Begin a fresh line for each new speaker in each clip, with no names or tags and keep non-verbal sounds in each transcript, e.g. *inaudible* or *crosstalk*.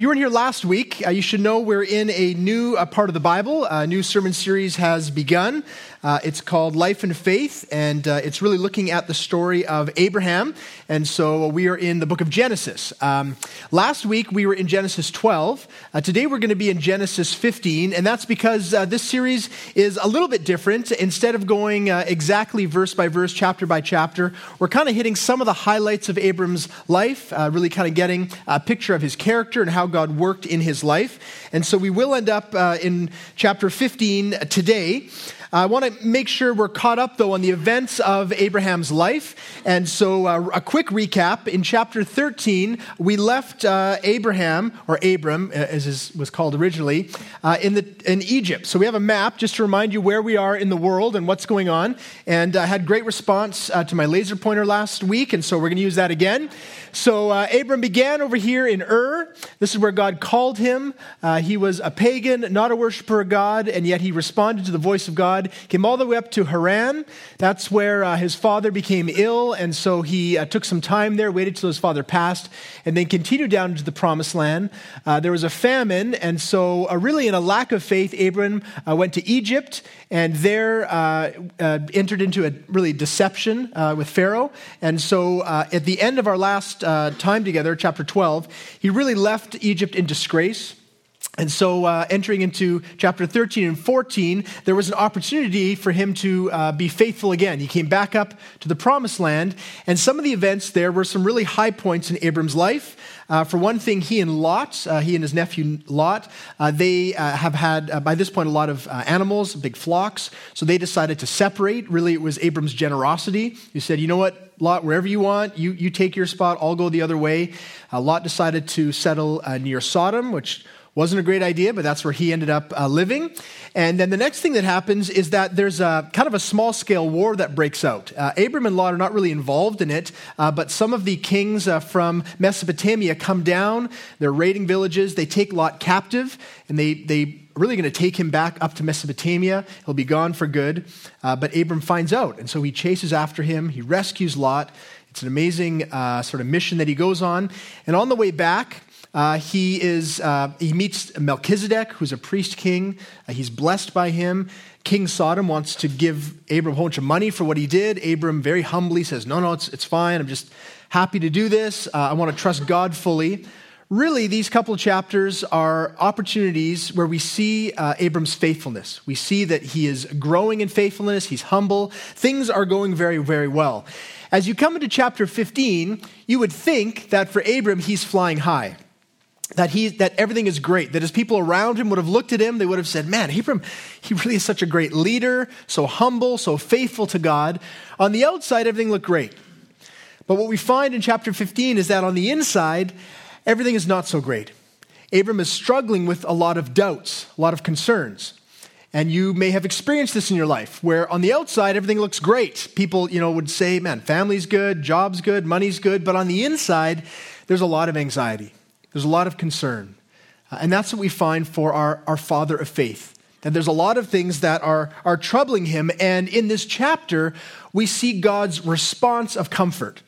You weren't here last week. Uh, you should know we're in a new uh, part of the Bible. A new sermon series has begun. Uh, it's called Life and Faith, and uh, it's really looking at the story of Abraham. And so we are in the book of Genesis. Um, last week we were in Genesis 12. Uh, today we're going to be in Genesis 15, and that's because uh, this series is a little bit different. Instead of going exactly verse by verse, chapter by chapter, we're kind of hitting some of the highlights of Abram's life, really kind of getting a picture of his character and how God worked in his life. And so we will end up uh, in chapter 15 today. I want to make sure we're caught up, though, on the events of Abraham's life. And so, uh, a quick recap. In chapter 13, we left uh, Abraham, or Abram, uh, as it was called originally, uh, in, the, in Egypt. So, we have a map just to remind you where we are in the world and what's going on. And I had great response uh, to my laser pointer last week, and so we're going to use that again. So, uh, Abram began over here in Ur. This is where God called him. he was a pagan, not a worshiper of God, and yet he responded to the voice of God God, came all the way up to Haran. That's where uh, his father became ill, and so he uh, took some time there, waited till his father passed, and then continued down to the promised land. Uh, there was a famine, and so, uh, really, in a lack of faith, Abram uh, went to Egypt and there uh, entered into a really deception with Pharaoh. And so, at the end of our last time together, chapter 12, he really left Egypt in disgrace. And so, uh, entering into chapter 13 and 14, there was an opportunity for him to uh, be faithful again. He came back up to the promised land, and some of the events there were some really high points in Abram's life. Uh, for one thing, he and Lot, uh, he and his nephew Lot, uh, they uh, have had, by this point, a lot of animals, big flocks. So they decided to separate. Really, it was Abram's generosity. He said, You know what, Lot, wherever you want, you, you take your spot, I'll go the other way. Lot decided to settle near Sodom, which wasn't a great idea, but that's where he ended up uh, living. And then the next thing that happens is that there's a kind of a small scale war that breaks out. Uh, Abram and Lot are not really involved in it, uh, but some of the kings uh, from Mesopotamia come down. They're raiding villages. They take Lot captive, and they, they really going to take him back up to Mesopotamia. He'll be gone for good. Uh, but Abram finds out, and so he chases after him. He rescues Lot. It's an amazing uh, sort of mission that he goes on. And on the way back, uh, he, is, uh, he meets Melchizedek, who's a priest king. Uh, he's blessed by him. King Sodom wants to give Abram a whole bunch of money for what he did. Abram very humbly says, No, no, it's, it's fine. I'm just happy to do this. Uh, I want to trust God fully. Really, these couple of chapters are opportunities where we see uh, Abram's faithfulness. We see that he is growing in faithfulness, he's humble, things are going very, very well. As you come into chapter 15, you would think that for Abram, he's flying high that he that everything is great that his people around him would have looked at him they would have said man abram he really is such a great leader so humble so faithful to god. On the outside everything looked great. But what we find in chapter 15 is that on the inside everything is not so great. Abram is struggling with a lot of doubts a lot of concerns. And you may have experienced this in your life where on the outside everything looks great. People you know would say man family's good job's good money's good. But on the inside there's a lot of anxiety there's a lot of concern. Uh, and that's what we find for our, our father of faith. And there's a lot of things that are, are troubling him. And in this chapter, we see God's response of comfort.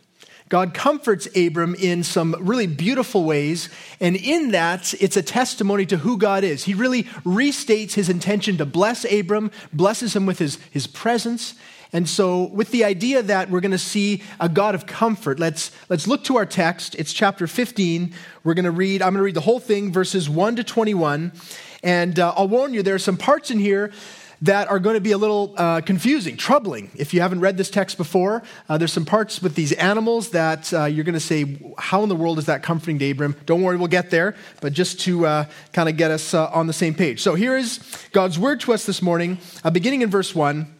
God comforts Abram in some really beautiful ways. And in that, it's a testimony to who God is. He really restates his intention to bless Abram, blesses him with his, his presence, and so, with the idea that we're going to see a God of comfort, let's, let's look to our text. It's chapter 15. We're going to read, I'm going to read the whole thing, verses 1 to 21. And uh, I'll warn you, there are some parts in here that are going to be a little uh, confusing, troubling. If you haven't read this text before, uh, there's some parts with these animals that uh, you're going to say, How in the world is that comforting to Abram? Don't worry, we'll get there, but just to uh, kind of get us uh, on the same page. So here is God's word to us this morning, uh, beginning in verse 1.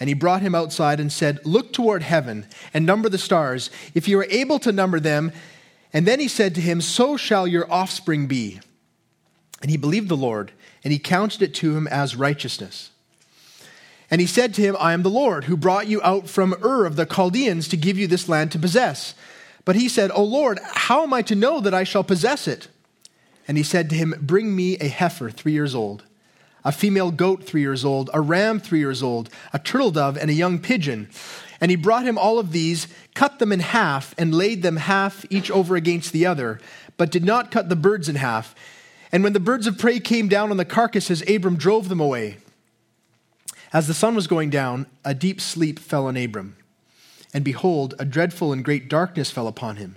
And he brought him outside and said, Look toward heaven and number the stars, if you are able to number them. And then he said to him, So shall your offspring be. And he believed the Lord, and he counted it to him as righteousness. And he said to him, I am the Lord, who brought you out from Ur of the Chaldeans to give you this land to possess. But he said, O Lord, how am I to know that I shall possess it? And he said to him, Bring me a heifer three years old, a female goat three years old, a ram three years old, a turtle dove, and a young pigeon. And he brought him all of these, cut them in half, and laid them half each over against the other, but did not cut the birds in half. And when the birds of prey came down on the carcasses, Abram drove them away. As the sun was going down, a deep sleep fell on Abram. And behold, a dreadful and great darkness fell upon him.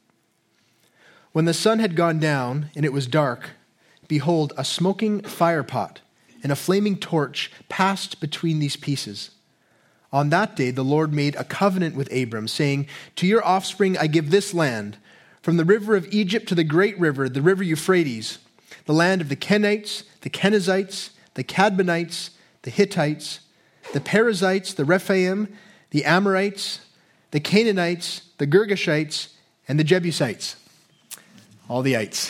When the sun had gone down and it was dark, behold, a smoking firepot and a flaming torch passed between these pieces. On that day, the Lord made a covenant with Abram, saying, To your offspring I give this land, from the river of Egypt to the great river, the river Euphrates, the land of the Kenites, the Kenizzites, the Cadmonites, the Hittites, the Perizzites, the Rephaim, the Amorites, the Canaanites, the Girgashites, and the Jebusites. All the ites.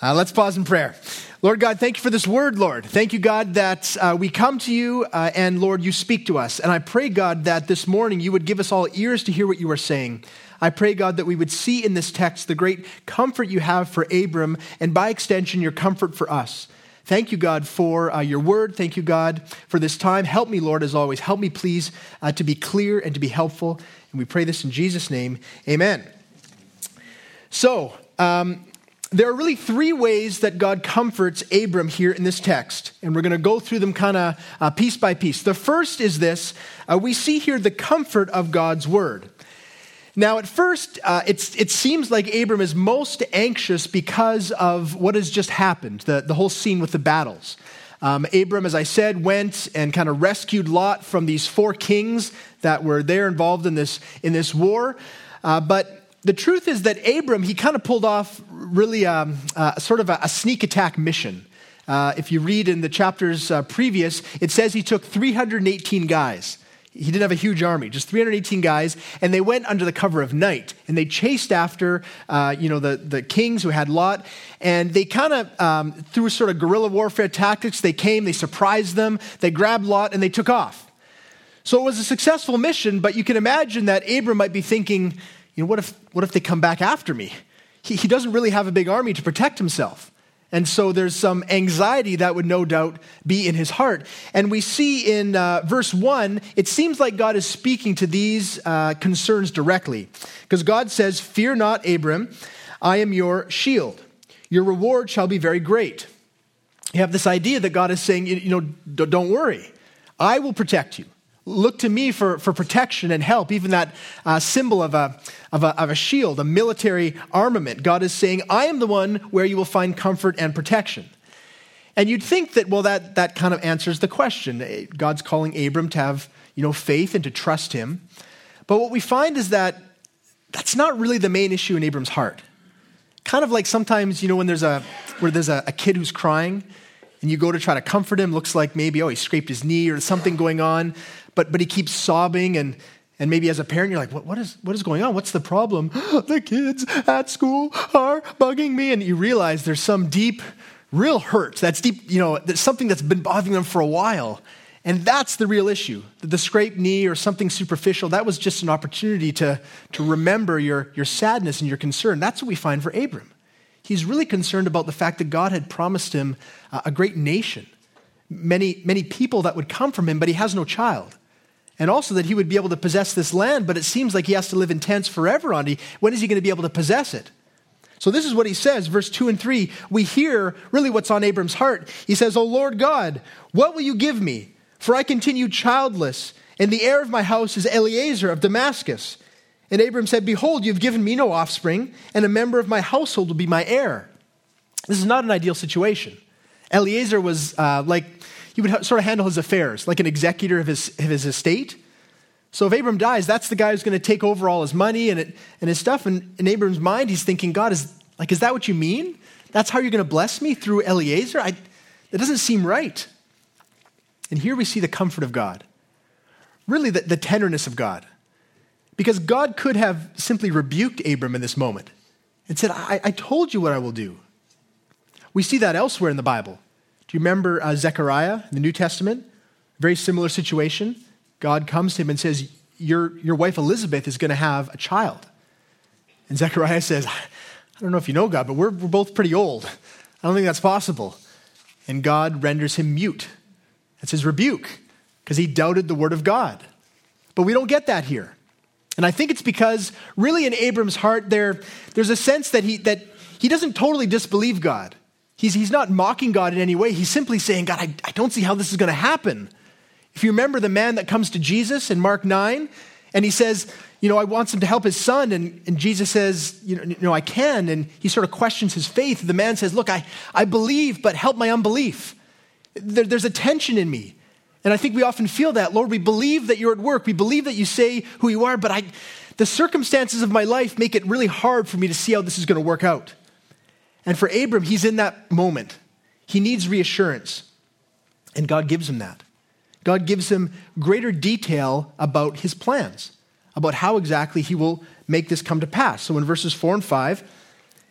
Uh, let's pause in prayer. Lord God, thank you for this word, Lord. Thank you, God, that uh, we come to you uh, and, Lord, you speak to us. And I pray, God, that this morning you would give us all ears to hear what you are saying. I pray, God, that we would see in this text the great comfort you have for Abram and by extension, your comfort for us. Thank you, God, for uh, your word. Thank you, God, for this time. Help me, Lord, as always. Help me, please, uh, to be clear and to be helpful. And we pray this in Jesus' name. Amen. So, um, there are really three ways that God comforts Abram here in this text, and we're going to go through them kind of uh, piece by piece. The first is this uh, we see here the comfort of God's word. Now, at first, uh, it seems like Abram is most anxious because of what has just happened, the, the whole scene with the battles. Um, Abram, as I said, went and kind of rescued Lot from these four kings that were there involved in this, in this war. Uh, but the truth is that Abram, he kind of pulled off really um, uh, sort of a, a, sneak attack mission. Uh, if you read in the chapters uh, previous, it says he took 318 guys. He didn't have a huge army, just 318 guys, and they went under the cover of night, and they chased after, uh, you know, the, the kings who had Lot, and they kind of, um, through sort of guerrilla warfare tactics, they came, they surprised them, they grabbed Lot, and they took off. So it was a successful mission, but you can imagine that Abram might be thinking, you know, what if, what if they come back after me? He, he doesn't really have a big army to protect himself. And so there's some anxiety that would no doubt be in his heart. And we see in uh, verse 1, it seems like God is speaking to these uh, concerns directly. Because God says, Fear not, Abram, I am your shield. Your reward shall be very great. You have this idea that God is saying, you know, don't worry, I will protect you look to me for, for protection and help, even that uh, symbol of a, of, a, of a shield, a military armament. God is saying, I am the one where you will find comfort and protection. And you'd think that, well, that, that kind of answers the question. God's calling Abram to have you know, faith and to trust him. But what we find is that that's not really the main issue in Abram's heart. Kind of like sometimes, you know, when there's a, where there's a, a kid who's crying and you go to try to comfort him, looks like maybe, oh, he scraped his knee or something going on but, but he keeps sobbing and, and maybe as a parent, you're like, what, what, is, what is going on? What's the problem? *gasps* the kids at school are bugging me. And you realize there's some deep, real hurt. That's deep, you know, there's something that's been bothering them for a while. And that's the real issue. The scraped knee or something superficial, that was just an opportunity to, to remember your, your sadness and your concern. That's what we find for Abram. He's really concerned about the fact that God had promised him a great nation, many, many people that would come from him, but he has no child and also that he would be able to possess this land, but it seems like he has to live in tents forever on it. When is he going to be able to possess it? So, this is what he says, verse 2 and 3. We hear really what's on Abram's heart. He says, O Lord God, what will you give me? For I continue childless, and the heir of my house is Eliezer of Damascus. And Abram said, Behold, you've given me no offspring, and a member of my household will be my heir. This is not an ideal situation. Eliezer was uh, like, he would sort of handle his affairs, like an executor of his, of his estate. So if Abram dies, that's the guy who's going to take over all his money and, it, and his stuff. And in Abram's mind, he's thinking, God, is, like, is that what you mean? That's how you're going to bless me through Eliezer? I, that doesn't seem right. And here we see the comfort of God, really the, the tenderness of God. Because God could have simply rebuked Abram in this moment and said, I, I told you what I will do. We see that elsewhere in the Bible. Do you remember uh, Zechariah in the New Testament? Very similar situation. God comes to him and says, Your, your wife Elizabeth is going to have a child. And Zechariah says, I don't know if you know God, but we're, we're both pretty old. I don't think that's possible. And God renders him mute. That's his rebuke because he doubted the word of God. But we don't get that here. And I think it's because really in Abram's heart there, there's a sense that he, that he doesn't totally disbelieve God. He's, he's not mocking God in any way. He's simply saying, God, I, I don't see how this is going to happen. If you remember the man that comes to Jesus in Mark 9, and he says, you know, I want him to help his son. And, and Jesus says, you know, you know, I can. And he sort of questions his faith. The man says, look, I, I believe, but help my unbelief. There, there's a tension in me. And I think we often feel that. Lord, we believe that you're at work. We believe that you say who you are, but I, the circumstances of my life make it really hard for me to see how this is going to work out. And for Abram, he's in that moment. He needs reassurance. And God gives him that. God gives him greater detail about his plans, about how exactly he will make this come to pass. So in verses 4 and 5,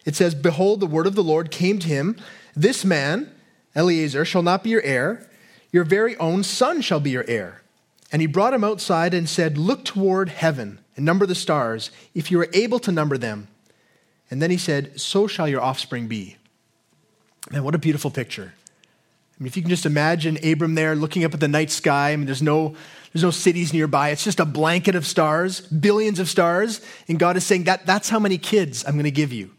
it says, Behold, the word of the Lord came to him. This man, Eliezer, shall not be your heir. Your very own son shall be your heir. And he brought him outside and said, Look toward heaven and number the stars, if you are able to number them. And then he said, So shall your offspring be. Man, what a beautiful picture. I mean, if you can just imagine Abram there looking up at the night sky, I mean, there's no, there's no cities nearby. It's just a blanket of stars, billions of stars. And God is saying, that, that's how many kids I'm going to give you.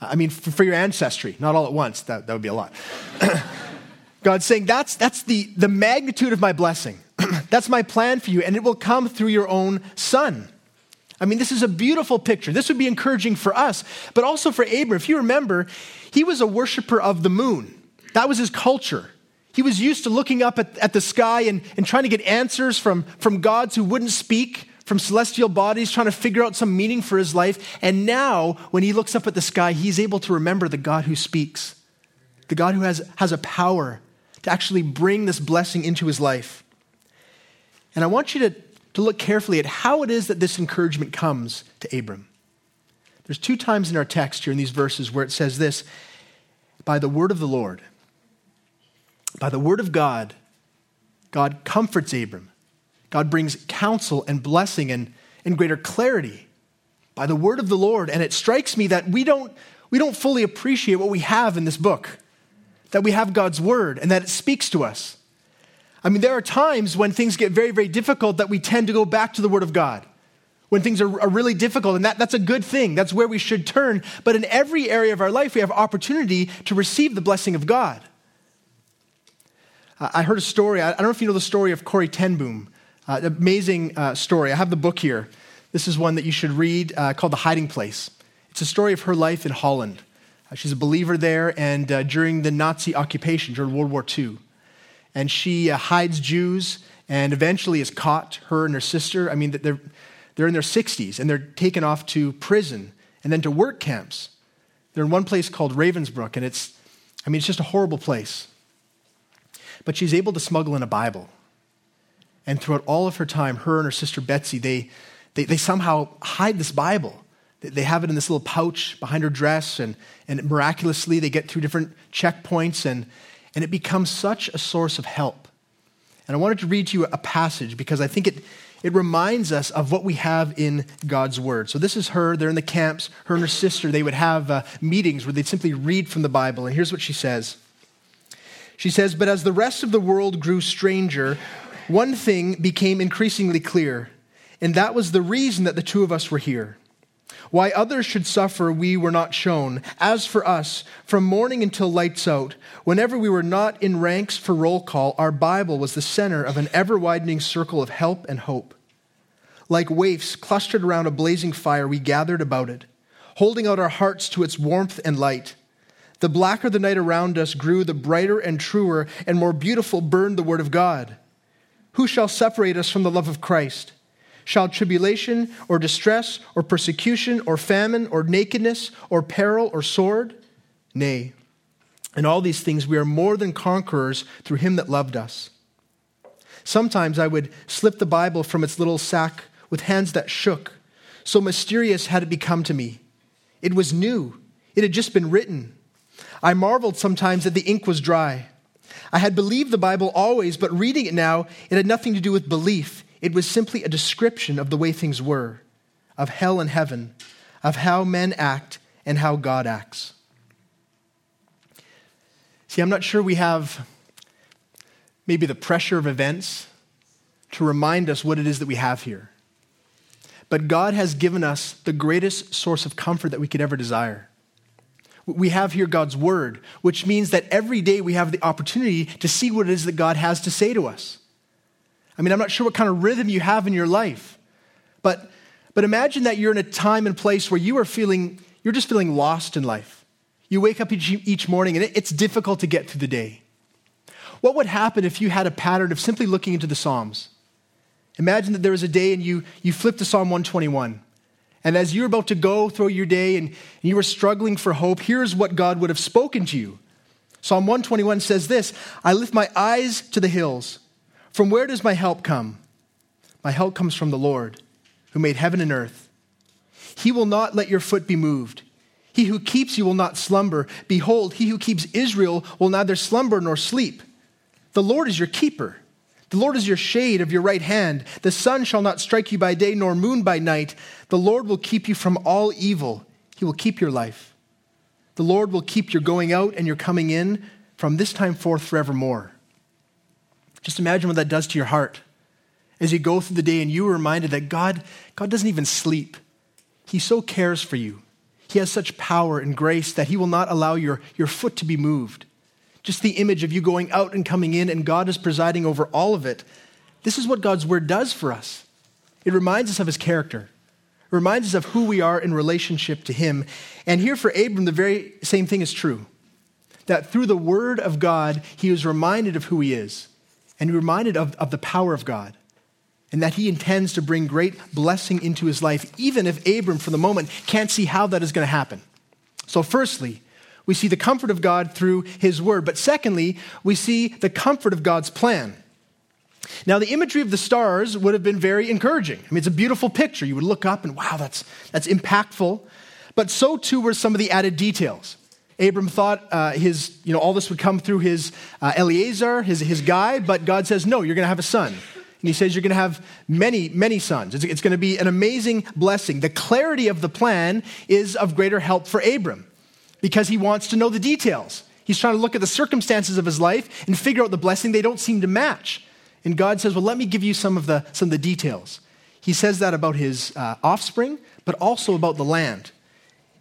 I mean, for, for, your ancestry, not all at once. That, that would be a lot. *clears throat* God's saying, that's, that's the, the magnitude of my blessing. *clears throat* that's my plan for you, and it will come through your own son. I mean, this is a beautiful picture. This would be encouraging for us, but also for Abram. If you remember, he was a worshiper of the moon, that was his culture. He was used to looking up at, at the sky and, and trying to get answers from, from gods who wouldn't speak, from celestial bodies, trying to figure out some meaning for his life. And now, when he looks up at the sky, he's able to remember the God who speaks, the God who has, has a power to actually bring this blessing into his life. And I want you to, to look carefully at how it is that this encouragement comes to Abram. There's two times in our text here in these verses where it says this by the word of the Lord by the word of God, God comforts Abram. God brings counsel and blessing and, and greater clarity by the word of the Lord. And it strikes me that we don't, we don't fully appreciate what we have in this book, that we have God's word and that it speaks to us. I mean, there are times when things get very, very difficult that we tend to go back to the word of God. When things are, are really difficult, and that, that's a good thing. That's where we should turn. But in every area of our life, we have opportunity to receive the blessing of God. I heard a story. I don't know if you know the story of Corrie ten Boom. Uh, amazing uh, story. I have the book here. This is one that you should read uh, called The Hiding Place. It's a story of her life in Holland. Uh, she's a believer there, and uh, during the Nazi occupation, during World War II. And she uh, hides Jews and eventually is caught, her and her sister. I mean, they're, they're in their 60s, and they're taken off to prison and then to work camps. They're in one place called Ravensbrück, and it's, I mean, it's just a horrible place. But she's able to smuggle in a Bible. And throughout all of her time, her and her sister Betsy, they, they, they somehow hide this Bible. They have it in this little pouch behind her dress, and, and miraculously they get through different checkpoints, and, and it becomes such a source of help. And I wanted to read to you a passage because I think it, it reminds us of what we have in God's Word. So this is her, they're in the camps, her and her sister, they would have uh, meetings where they'd simply read from the Bible. And here's what she says she says, But as the rest of the world grew stranger, one thing became increasingly clear, and that was the reason that the two of us were here. Why others should suffer, we were not shown. As for us, from morning until lights out, whenever we were not in ranks for roll call, our Bible was the center of an ever widening circle of help and hope. Like waifs clustered around a blazing fire, we gathered about it, holding out our hearts to its warmth and light. The blacker the night around us grew, the brighter and truer and more beautiful burned the word of God. Who shall separate us from the love of Christ? Shall tribulation or distress or persecution or famine or nakedness or peril or sword? Nay. In all these things we are more than conquerors through him that loved us. Sometimes I would slip the Bible from its little sack with hands that shook. So mysterious had it become to me. It was new, it had just been written. I marveled sometimes that the ink was dry. I had believed the Bible always, but reading it now, it had nothing to do with belief. It was simply a description of the way things were, of hell and heaven, of how men act and how God acts. See, I'm not sure we have maybe the pressure of events to remind us what it is that we have here. But God has given us the greatest source of comfort that we could ever desire. We have here God's word, which means that every day we have the opportunity to see what it is that God has to say to us. I mean, I'm not sure what kind of rhythm you have in your life, but, but imagine that you're in a time and place where you are feeling, you're just feeling lost in life. You wake up each, each morning and it, it's difficult to get through the day. What would happen if you had a pattern of simply looking into the Psalms? Imagine that there was a day and you, you flipped to Psalm 121. And as you're about to go through your day and, and you were struggling for hope, here's what God would have spoken to you. Psalm 121 says this I lift my eyes to the hills. From where does my help come? My help comes from the Lord, who made heaven and earth. He will not let your foot be moved. He who keeps you will not slumber. Behold, he who keeps Israel will neither slumber nor sleep. The Lord is your keeper. The Lord is your shade of your right hand. The sun shall not strike you by day, nor moon by night. The Lord will keep you from all evil. He will keep your life. The Lord will keep your going out and your coming in from this time forth forevermore. Just imagine what that does to your heart as you go through the day and you are reminded that God, God doesn't even sleep. He so cares for you. He has such power and grace that He will not allow your, your foot to be moved just the image of you going out and coming in, and God is presiding over all of it. This is what God's word does for us. It reminds us of his character, it reminds us of who we are in relationship to him. And here for Abram, the very same thing is true that through the word of God, he was reminded of who he is, and reminded of, of the power of God and that he intends to bring great blessing into his life, even if Abram, for the moment, can't see how that is going to happen. So, firstly, we see the comfort of God through His Word. But secondly, we see the comfort of God's plan. Now, the imagery of the stars would have been very encouraging. I mean, it's a beautiful picture. You would look up and, wow, that's, that's impactful. But so too were some of the added details. Abram thought uh, his, you know, all this would come through his uh, Eliezer, his, his guy, but God says, no, you're going to have a son. And he says, You're going to have many, many sons. It's, it's going to be an amazing blessing. The clarity of the plan is of greater help for Abram because he wants to know the details. He's trying to look at the circumstances of his life and figure out the blessing. They don't seem to match. And God says, Well, let me give you some of the, some of the details. He says that about his uh, offspring, but also about the land.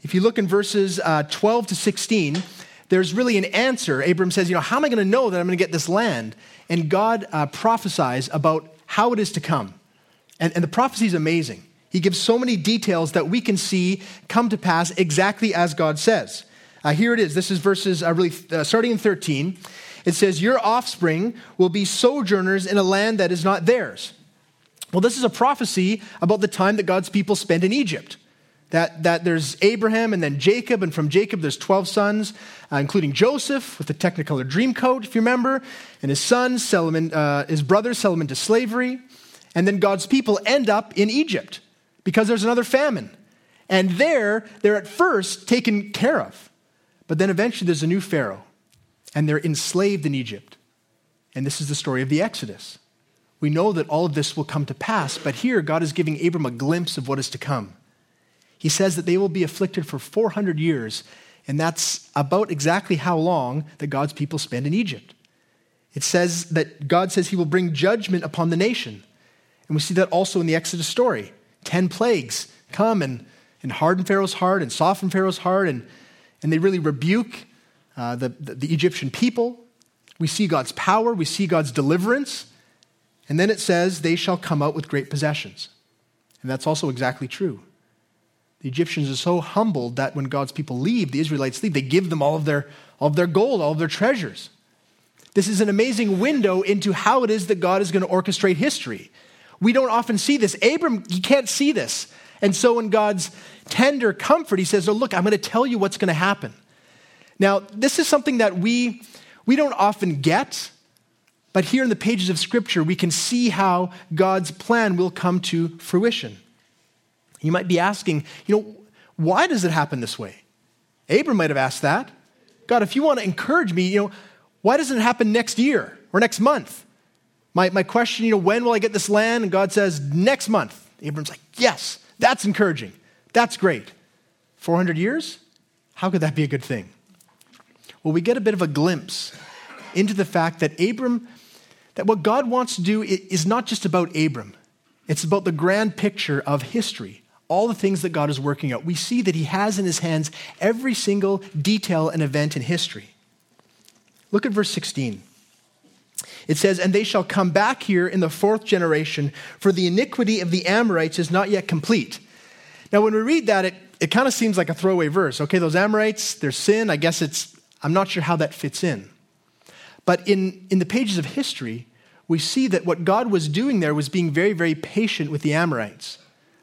If you look in verses uh, 12 to 16, there's really an answer. Abram says, You know, how am I going to know that I'm going to get this land? And God uh, prophesies about how it is to come. And, and the prophecy is amazing. He gives so many details that we can see come to pass exactly as God says. Uh, here it is. This is verses uh, really uh, starting in 13. It says, Your offspring will be sojourners in a land that is not theirs. Well, this is a prophecy about the time that God's people spent in Egypt. That, that there's Abraham and then Jacob, and from Jacob there's 12 sons, uh, including Joseph with the Technicolor dream coat, if you remember, and his sons, sell him in, uh, his brothers sell him into slavery. And then God's people end up in Egypt because there's another famine. And there, they're at first taken care of. But then eventually there's a new Pharaoh, and they're enslaved in Egypt. And this is the story of the Exodus. We know that all of this will come to pass, but here God is giving Abram a glimpse of what is to come. He says that they will be afflicted for 400 years, and that's about exactly how long that God's people spend in Egypt. It says that God says he will bring judgment upon the nation. And we see that also in the Exodus story. 10 plagues come and, and harden Pharaoh's heart and soften Pharaoh's heart, and, and they really rebuke uh, the, the, the Egyptian people. We see God's power, we see God's deliverance, and then it says, They shall come out with great possessions. And that's also exactly true. The Egyptians are so humbled that when God's people leave, the Israelites leave, they give them all of their, all of their gold, all of their treasures. This is an amazing window into how it is that God is going to orchestrate history. We don't often see this. Abram, you can't see this. And so, in God's tender comfort, he says, Oh, look, I'm going to tell you what's going to happen. Now, this is something that we, we don't often get, but here in the pages of Scripture, we can see how God's plan will come to fruition. You might be asking, you know, why does it happen this way? Abram might have asked that. God, if you want to encourage me, you know, why doesn't it happen next year or next month? My, my question, you know, when will I get this land? And God says, next month. Abram's like, yes, that's encouraging. That's great. 400 years? How could that be a good thing? Well, we get a bit of a glimpse into the fact that Abram, that what God wants to do is not just about Abram, it's about the grand picture of history, all the things that God is working out. We see that He has in His hands every single detail and event in history. Look at verse 16. It says, And they shall come back here in the fourth generation, for the iniquity of the Amorites is not yet complete. Now, when we read that, it, it kind of seems like a throwaway verse. Okay, those Amorites, their sin, I guess it's, I'm not sure how that fits in. But in, in the pages of history, we see that what God was doing there was being very, very patient with the Amorites.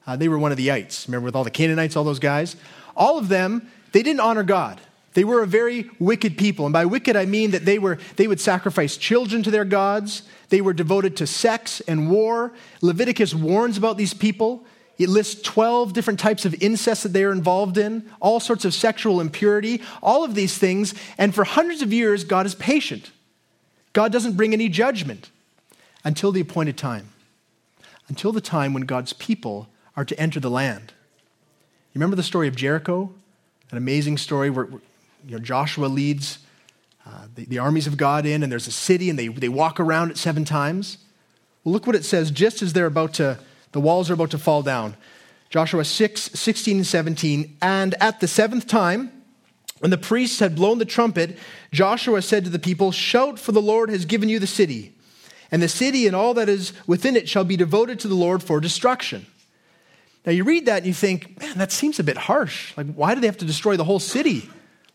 Uh, they were one of the ites. Remember, with all the Canaanites, all those guys? All of them, they didn't honor God. They were a very wicked people. And by wicked, I mean that they, were, they would sacrifice children to their gods. They were devoted to sex and war. Leviticus warns about these people. It lists 12 different types of incest that they are involved in, all sorts of sexual impurity, all of these things. And for hundreds of years, God is patient. God doesn't bring any judgment until the appointed time, until the time when God's people are to enter the land. You remember the story of Jericho? An amazing story where you know, Joshua leads uh, the, the armies of God in, and there's a city, and they, they walk around it seven times. Well, look what it says just as they're about to, the walls are about to fall down. Joshua 6, 16 and 17. And at the seventh time, when the priests had blown the trumpet, Joshua said to the people, Shout, for the Lord has given you the city, and the city and all that is within it shall be devoted to the Lord for destruction. Now you read that and you think, man, that seems a bit harsh. Like, why do they have to destroy the whole city?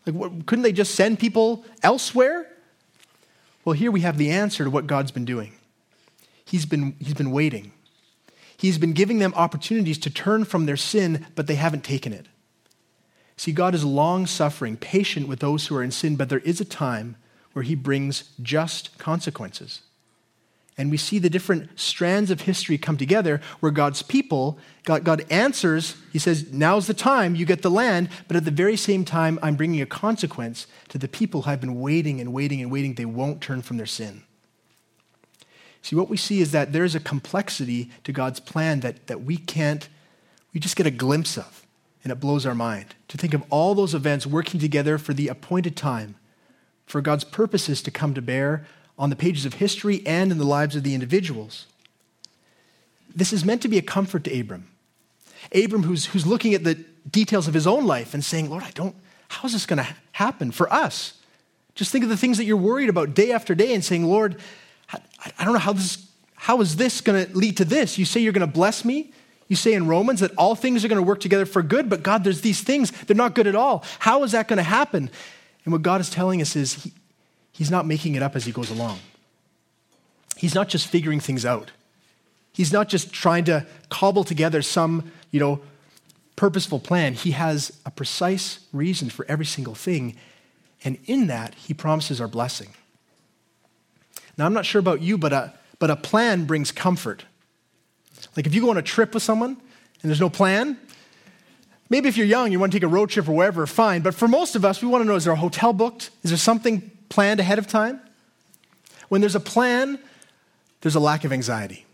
Like, what, couldn't they just send people elsewhere? Well, here we have the answer to what God's been doing. He's been, he's been waiting. He's been giving them opportunities to turn from their sin, but they haven't taken it. See, God is long suffering, patient with those who are in sin, but there is a time where He brings just consequences. And we see the different strands of history come together where God's people, God, God, answers, He says, Now's the time, you get the land, but at the very same time, I'm bringing a consequence to the people who have been waiting and waiting and waiting. They won't turn from their sin. See, what we see is that there's a complexity to God's plan that, that we can't, we just get a glimpse of, and it blows our mind. To think of all those events working together for the appointed time, for God's purposes to come to bear on the pages of history and in the lives of the individuals. This is meant to be a comfort to Abram. Abram, who's, who's looking at the details of his own life and saying, Lord, I don't, how is this going to happen for us? Just think of the things that you're worried about day after day and saying, Lord, I, don't know how this, how is this going to lead to this? You say you're going to bless me. You say in Romans that all things are going to work together for good, but God, there's these things, they're not good at all. How is that going to happen? And what God is telling us is He's not making it up as he goes along. He's not just figuring things out. He's not just trying to cobble together some, you know, purposeful plan. He has a precise reason for every single thing. And in that, he promises our blessing. Now, I'm not sure about you, but a, but a plan brings comfort. Like if you go on a trip with someone and there's no plan, maybe if you're young, you want to take a road trip or wherever, fine. But for most of us, we want to know is there a hotel booked? Is there something planned ahead of time. When there's a plan, there's a lack of anxiety,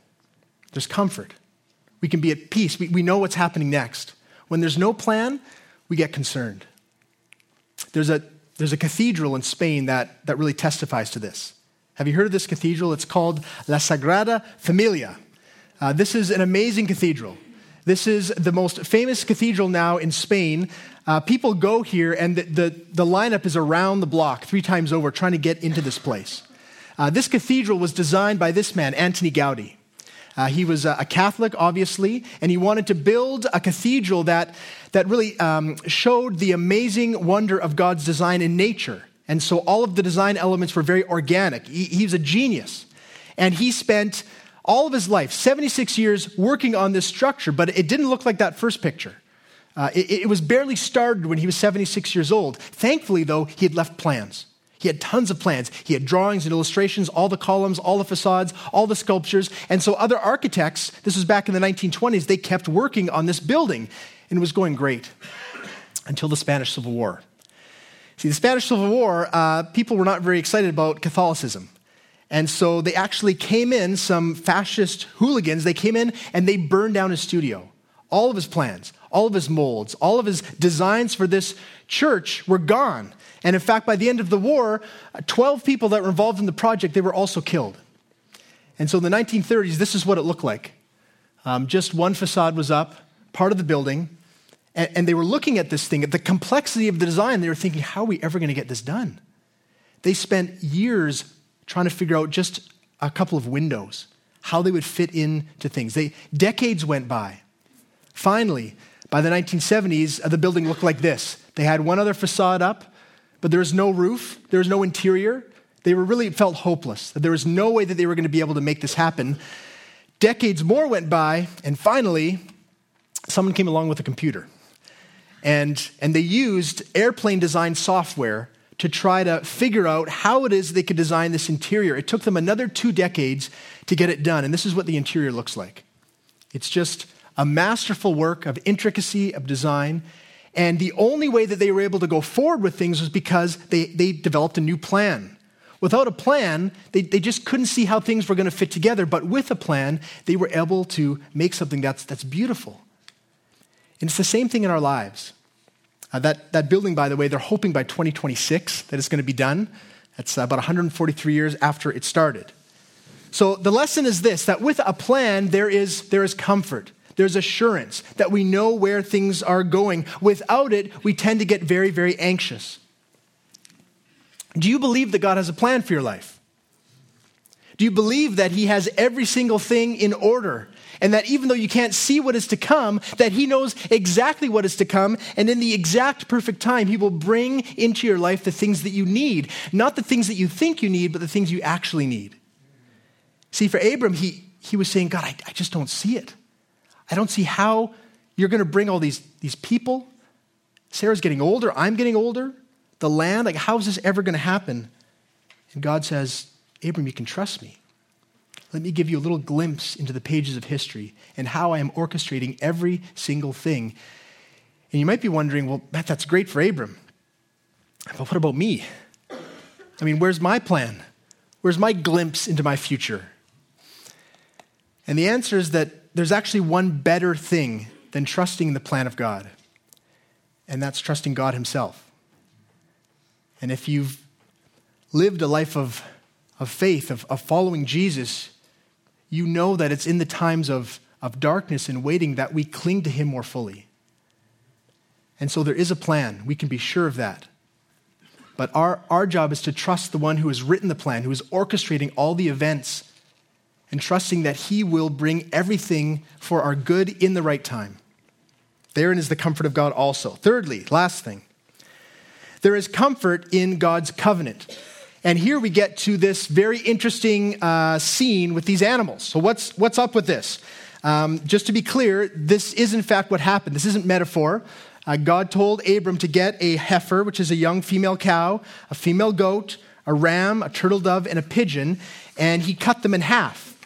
there's comfort. We can be at peace, we, we know what's happening next. When there's no plan, we get concerned. There's a, there's a cathedral in Spain that, that really testifies to this. Have you heard of this cathedral? It's called La Sagrada Familia. Uh, this is an amazing cathedral. This is the most famous cathedral now in Spain. Uh, people go here, and the, the, the, lineup is around the block three times over trying to get into this place. Uh, this cathedral was designed by this man, Antoni Gaudi. Uh, he was a, a, Catholic, obviously, and he wanted to build a cathedral that, that really um, showed the amazing wonder of God's design in nature. And so all of the design elements were very organic. He, he was a genius. And he spent all of his life, 76 years, working on this structure, but it didn't look like that first picture. Uh, it, it was barely started when he was 76 years old. Thankfully, though, he had left plans. He had tons of plans. He had drawings and illustrations, all the columns, all the facades, all the sculptures. And so other architects, this was back in the 1920s, they kept working on this building, and it was going great until the Spanish Civil War. See, the Spanish Civil War, uh, people were not very excited about Catholicism. And so they actually came in, some fascist hooligans, they came in and they burned down his studio. All of his plans, all of his molds, all of his designs for this church were gone. And in fact, by the end of the war, 12 people that were involved in the project, they were also killed. And so in the 1930s, this is what it looked like. Um, just one facade was up, part of the building, and, and they were looking at this thing, at the complexity of the design. They were thinking, how are we ever going to get this done? They spent years trying to figure out just a couple of windows, how they would fit into things. They, decades went by. Finally, by the 1970s, uh, the building looked like this. They had one other facade up, but there was no roof, there was no interior. They were really felt hopeless, that there was no way that they were going to be able to make this happen. Decades more went by, and finally, someone came along with a computer. And, and they used airplane design software to try to figure out how it is they could design this interior. It took them another two decades to get it done, and this is what the interior looks like. It's just a masterful work of intricacy, of design, and the only way that they were able to go forward with things was because they, they developed a new plan. Without a plan, they, they just couldn't see how things were going to fit together. But with a plan, they were able to make something that's, that's beautiful. And it's the same thing in our lives. Uh, that, that building, by the way, they're hoping by 2026 that it's going to be done. That's about 143 years after it started. So the lesson is this that with a plan, there is, there is comfort. There's assurance that we know where things are going. Without it, we tend to get very, very anxious. Do you believe that God has a plan for your life? Do you believe that He has every single thing in order? And that even though you can't see what is to come, that He knows exactly what is to come, and in the exact perfect time, He will bring into your life the things that you need. Not the things that you think you need, but the things you actually need. See, for Abram, he, he was saying, God, I, I just don't see it. I don't see how you're going to bring all these, these people. Sarah's getting older. I'm getting older. The land, like, how is this ever going to happen? And God says, Abram, you can trust me. Let me give you a little glimpse into the pages of history and how I am orchestrating every single thing. And you might be wondering, well, that, that's great for Abram. But what about me? I mean, where's my plan? Where's my glimpse into my future? And the answer is that there's actually one better thing than trusting the plan of God, and that's trusting God Himself. And if you've lived a life of, of faith, of, of following Jesus, you know that it's in the times of, of darkness and waiting that we cling to Him more fully. And so there is a plan. We can be sure of that. But our, our job is to trust the one who has written the plan, who is orchestrating all the events and trusting that He will bring everything for our good in the right time. Therein is the comfort of God also. Thirdly, last thing, there is comfort in God's covenant. And here we get to this very interesting uh, scene with these animals. So, what's, what's up with this? Um, just to be clear, this is in fact what happened. This isn't metaphor. Uh, God told Abram to get a heifer, which is a young female cow, a female goat, a ram, a turtle dove, and a pigeon, and he cut them in half.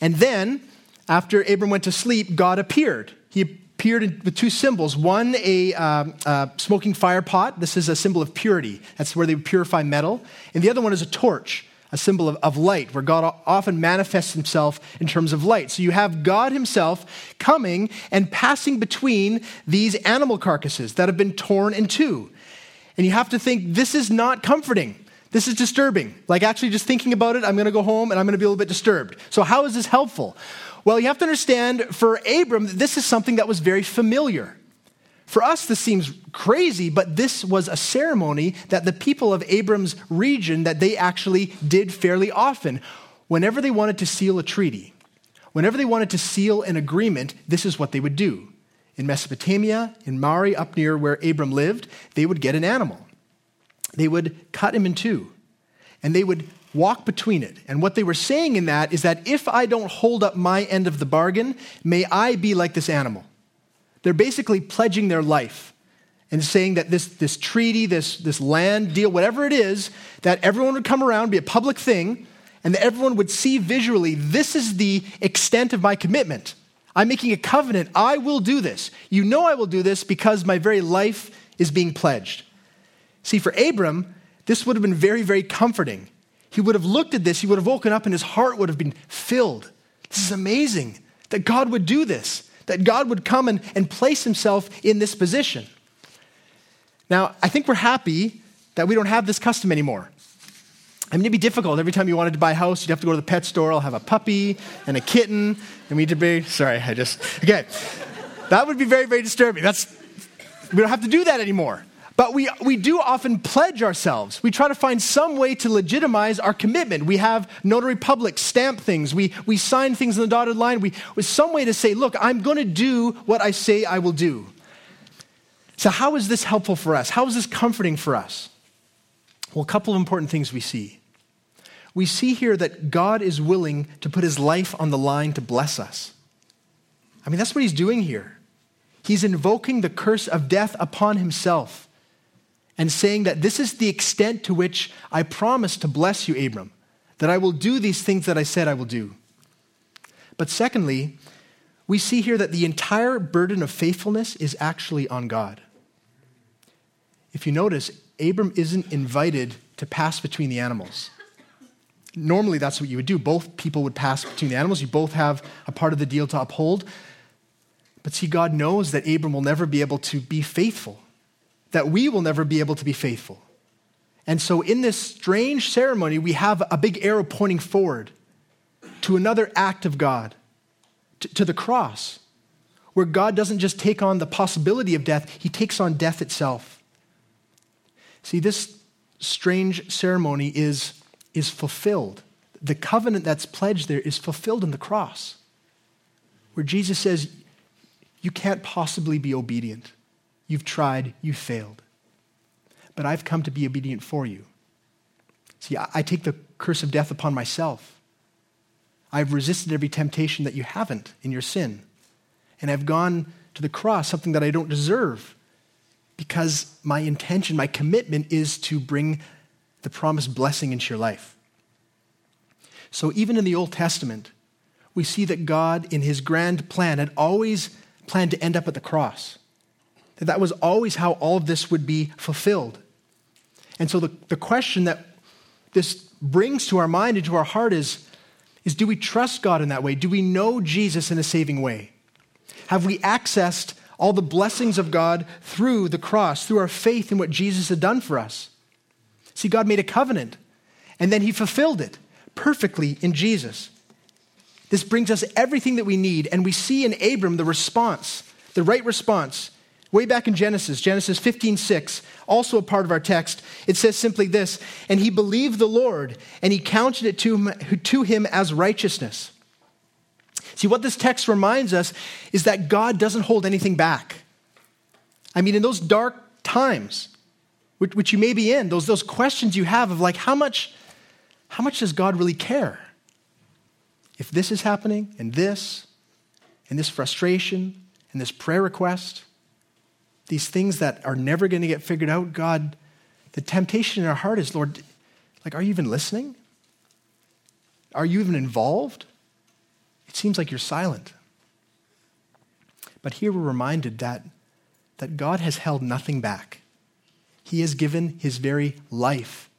And then, after Abram went to sleep, God appeared. He appeared with two symbols one, a uh, smoking fire pot. This is a symbol of purity, that's where they purify metal. And the other one is a torch, a symbol of, of light, where God often manifests himself in terms of light. So you have God himself coming and passing between these animal carcasses that have been torn in two. And you have to think this is not comforting. This is disturbing. Like, actually, just thinking about it, I'm going to go home and I'm going to be a little bit disturbed. So, how is this helpful? Well, you have to understand for Abram, this is something that was very familiar. For us, this seems crazy, but this was a ceremony that the people of Abram's region that they actually did fairly often. Whenever they wanted to seal a treaty, whenever they wanted to seal an agreement, this is what they would do. In Mesopotamia, in Mari, up near where Abram lived, they would get an animal. They would cut him in two, and they would walk between it. And what they were saying in that is that if I don't hold up my end of the bargain, may I be like this animal. They're basically pledging their life and saying that this, this treaty, this, this land deal, whatever it is, that everyone would come around, be a public thing, and that everyone would see visually this is the extent of my commitment. I'm making a covenant. I will do this. You know I will do this because my very life is being pledged. See, for Abram, this would have been very, very comforting. He would have looked at this, he would have woken up, and his heart would have been filled. This is amazing that God would do this, that God would come and, and place himself in this position. Now, I think we're happy that we don't have this custom anymore. I mean, it'd be difficult. Every time you wanted to buy a house, you'd have to go to the pet store. I'll have a puppy and a kitten, and we need to be. Sorry, I just. Okay. That would be very, very disturbing. That's. We don't have to do that anymore. But we, we do often pledge ourselves. We try to find some way to legitimize our commitment. We have notary public stamp things. We, we sign things in the dotted line. We, with some way to say, look, I'm going to do what I say I will do. So, how is this helpful for us? How is this comforting for us? Well, a couple of important things we see. We see here that God is willing to put his life on the line to bless us. I mean, that's what he's doing here. He's invoking the curse of death upon himself and saying that this is the extent to which I promise to bless you, Abram, that I will do these things that I said I will do. But secondly, we see here that the entire burden of faithfulness is actually on God. If you notice, Abram isn't invited to pass between the animals. Normally, that's what you would do. Both people would pass between the animals. You both have a part of the deal to uphold. But see, God knows that Abram will never be able to be faithful, that we will never be able to be faithful. And so, in this strange ceremony, we have a big arrow pointing forward to another act of God, to, to the cross, where God doesn't just take on the possibility of death, He takes on death itself. See, this strange ceremony is, is fulfilled. The covenant that's pledged there is fulfilled in the cross, where Jesus says, You can't possibly be obedient. You've tried, you failed. But I've come to be obedient for you. See, I take the curse of death upon myself. I've resisted every temptation that you haven't in your sin. And I've gone to the cross, something that I don't deserve, because my intention, my commitment is to bring the promised blessing into your life. So even in the Old Testament, we see that God, in his grand plan, had always planned to end up at the cross. That that was always how all of this would be fulfilled. And so the, the question that this brings to our mind and to our heart is, is do we trust God in that way? Do we know Jesus in a saving way? Have we accessed all the blessings of God through the cross, through our faith in what Jesus had done for us. See, God made a covenant, and then He fulfilled it perfectly in Jesus. This brings us everything that we need, and we see in Abram the response, the right response. Way back in Genesis, Genesis 15, 6, also a part of our text, it says simply this And he believed the Lord, and he counted it to him, to him as righteousness. See, what this text reminds us is that God doesn't hold anything back. I mean, in those dark times, which, which you may be in, those, those questions you have of like, how much, how much does God really care? If this is happening, and this, and this frustration, and this prayer request, these things that are never going to get figured out, God, the temptation in our heart is, Lord, like, are you even listening? Are you even involved? It seems like you're silent. But here we're reminded that, that God has held nothing back. He has given his very life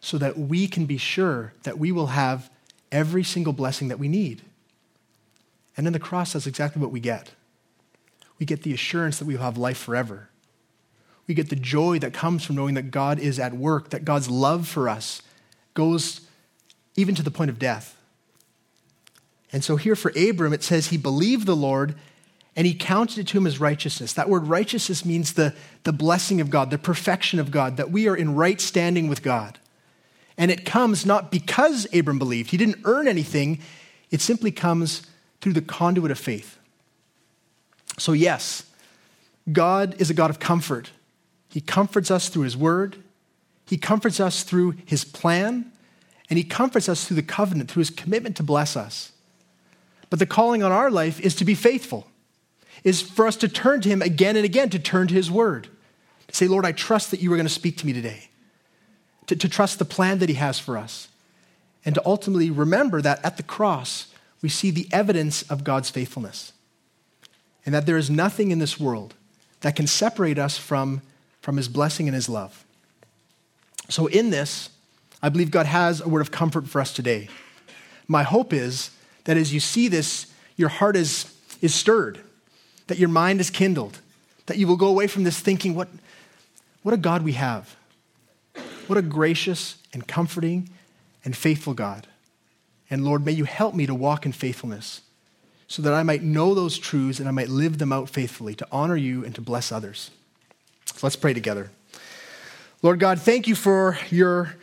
so that we can be sure that we will have every single blessing that we need. And in the cross, that's exactly what we get. We get the assurance that we will have life forever. We get the joy that comes from knowing that God is at work, that God's love for us goes even to the point of death. And so here for Abram, it says he believed the Lord and he counted it to him as righteousness. That word righteousness means the, the blessing of God, the perfection of God, that we are in right standing with God. And it comes not because Abram believed, he didn't earn anything, it simply comes through the conduit of faith. So, yes, God is a God of comfort. He comforts us through His word, He comforts us through His plan, and He comforts us through the covenant, through His commitment to bless us. But the calling on our life is to be faithful, is for us to turn to Him again and again, to turn to His word, to say, Lord, I trust that you are going to speak to me today, to, to trust the plan that He has for us, and to ultimately remember that at the cross, we see the evidence of God's faithfulness, and that there is nothing in this world that can separate us from, from His blessing and His love. So, in this, I believe God has a word of comfort for us today. My hope is that as you see this, your heart is, is stirred, that your mind is kindled, that you will go away from this thinking, what, what a God we have. What a gracious and comforting and faithful God. And Lord, may you help me to walk in faithfulness so that I might know those truths and I might live them out faithfully to honor you and to bless others. So let's pray together. Lord God, thank you for your,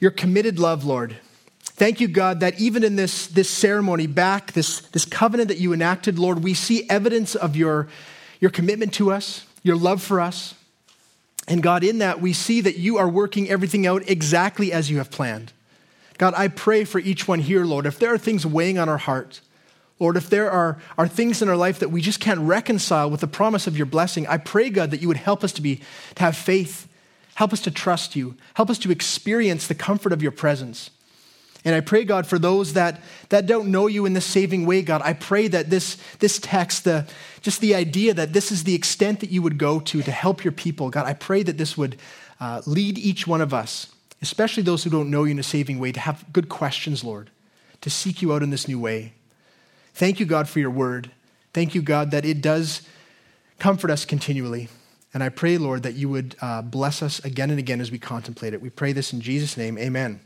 your committed love, Lord. Thank you, God, that even in this, this ceremony back, this, this covenant that you enacted, Lord, we see evidence of your, your commitment to us, your love for us. And God, in that, we see that you are working everything out exactly as you have planned. God, I pray for each one here, Lord, if there are things weighing on our heart, Lord, if there are, are things in our life that we just can't reconcile with the promise of your blessing, I pray, God, that you would help us to be to have faith, help us to trust you, help us to experience the comfort of your presence. And I pray, God, for those that, that don't know you in this saving way, God, I pray that this, this text, the, just the idea that this is the extent that you would go to to help your people, God, I pray that this would uh, lead each one of us, especially those who don't know you in a saving way, to have good questions, Lord, to seek you out in this new way. Thank you, God, for your word. Thank you, God, that it does comfort us continually. And I pray, Lord, that you would uh, bless us again and again as we contemplate it. We pray this in Jesus' name. Amen.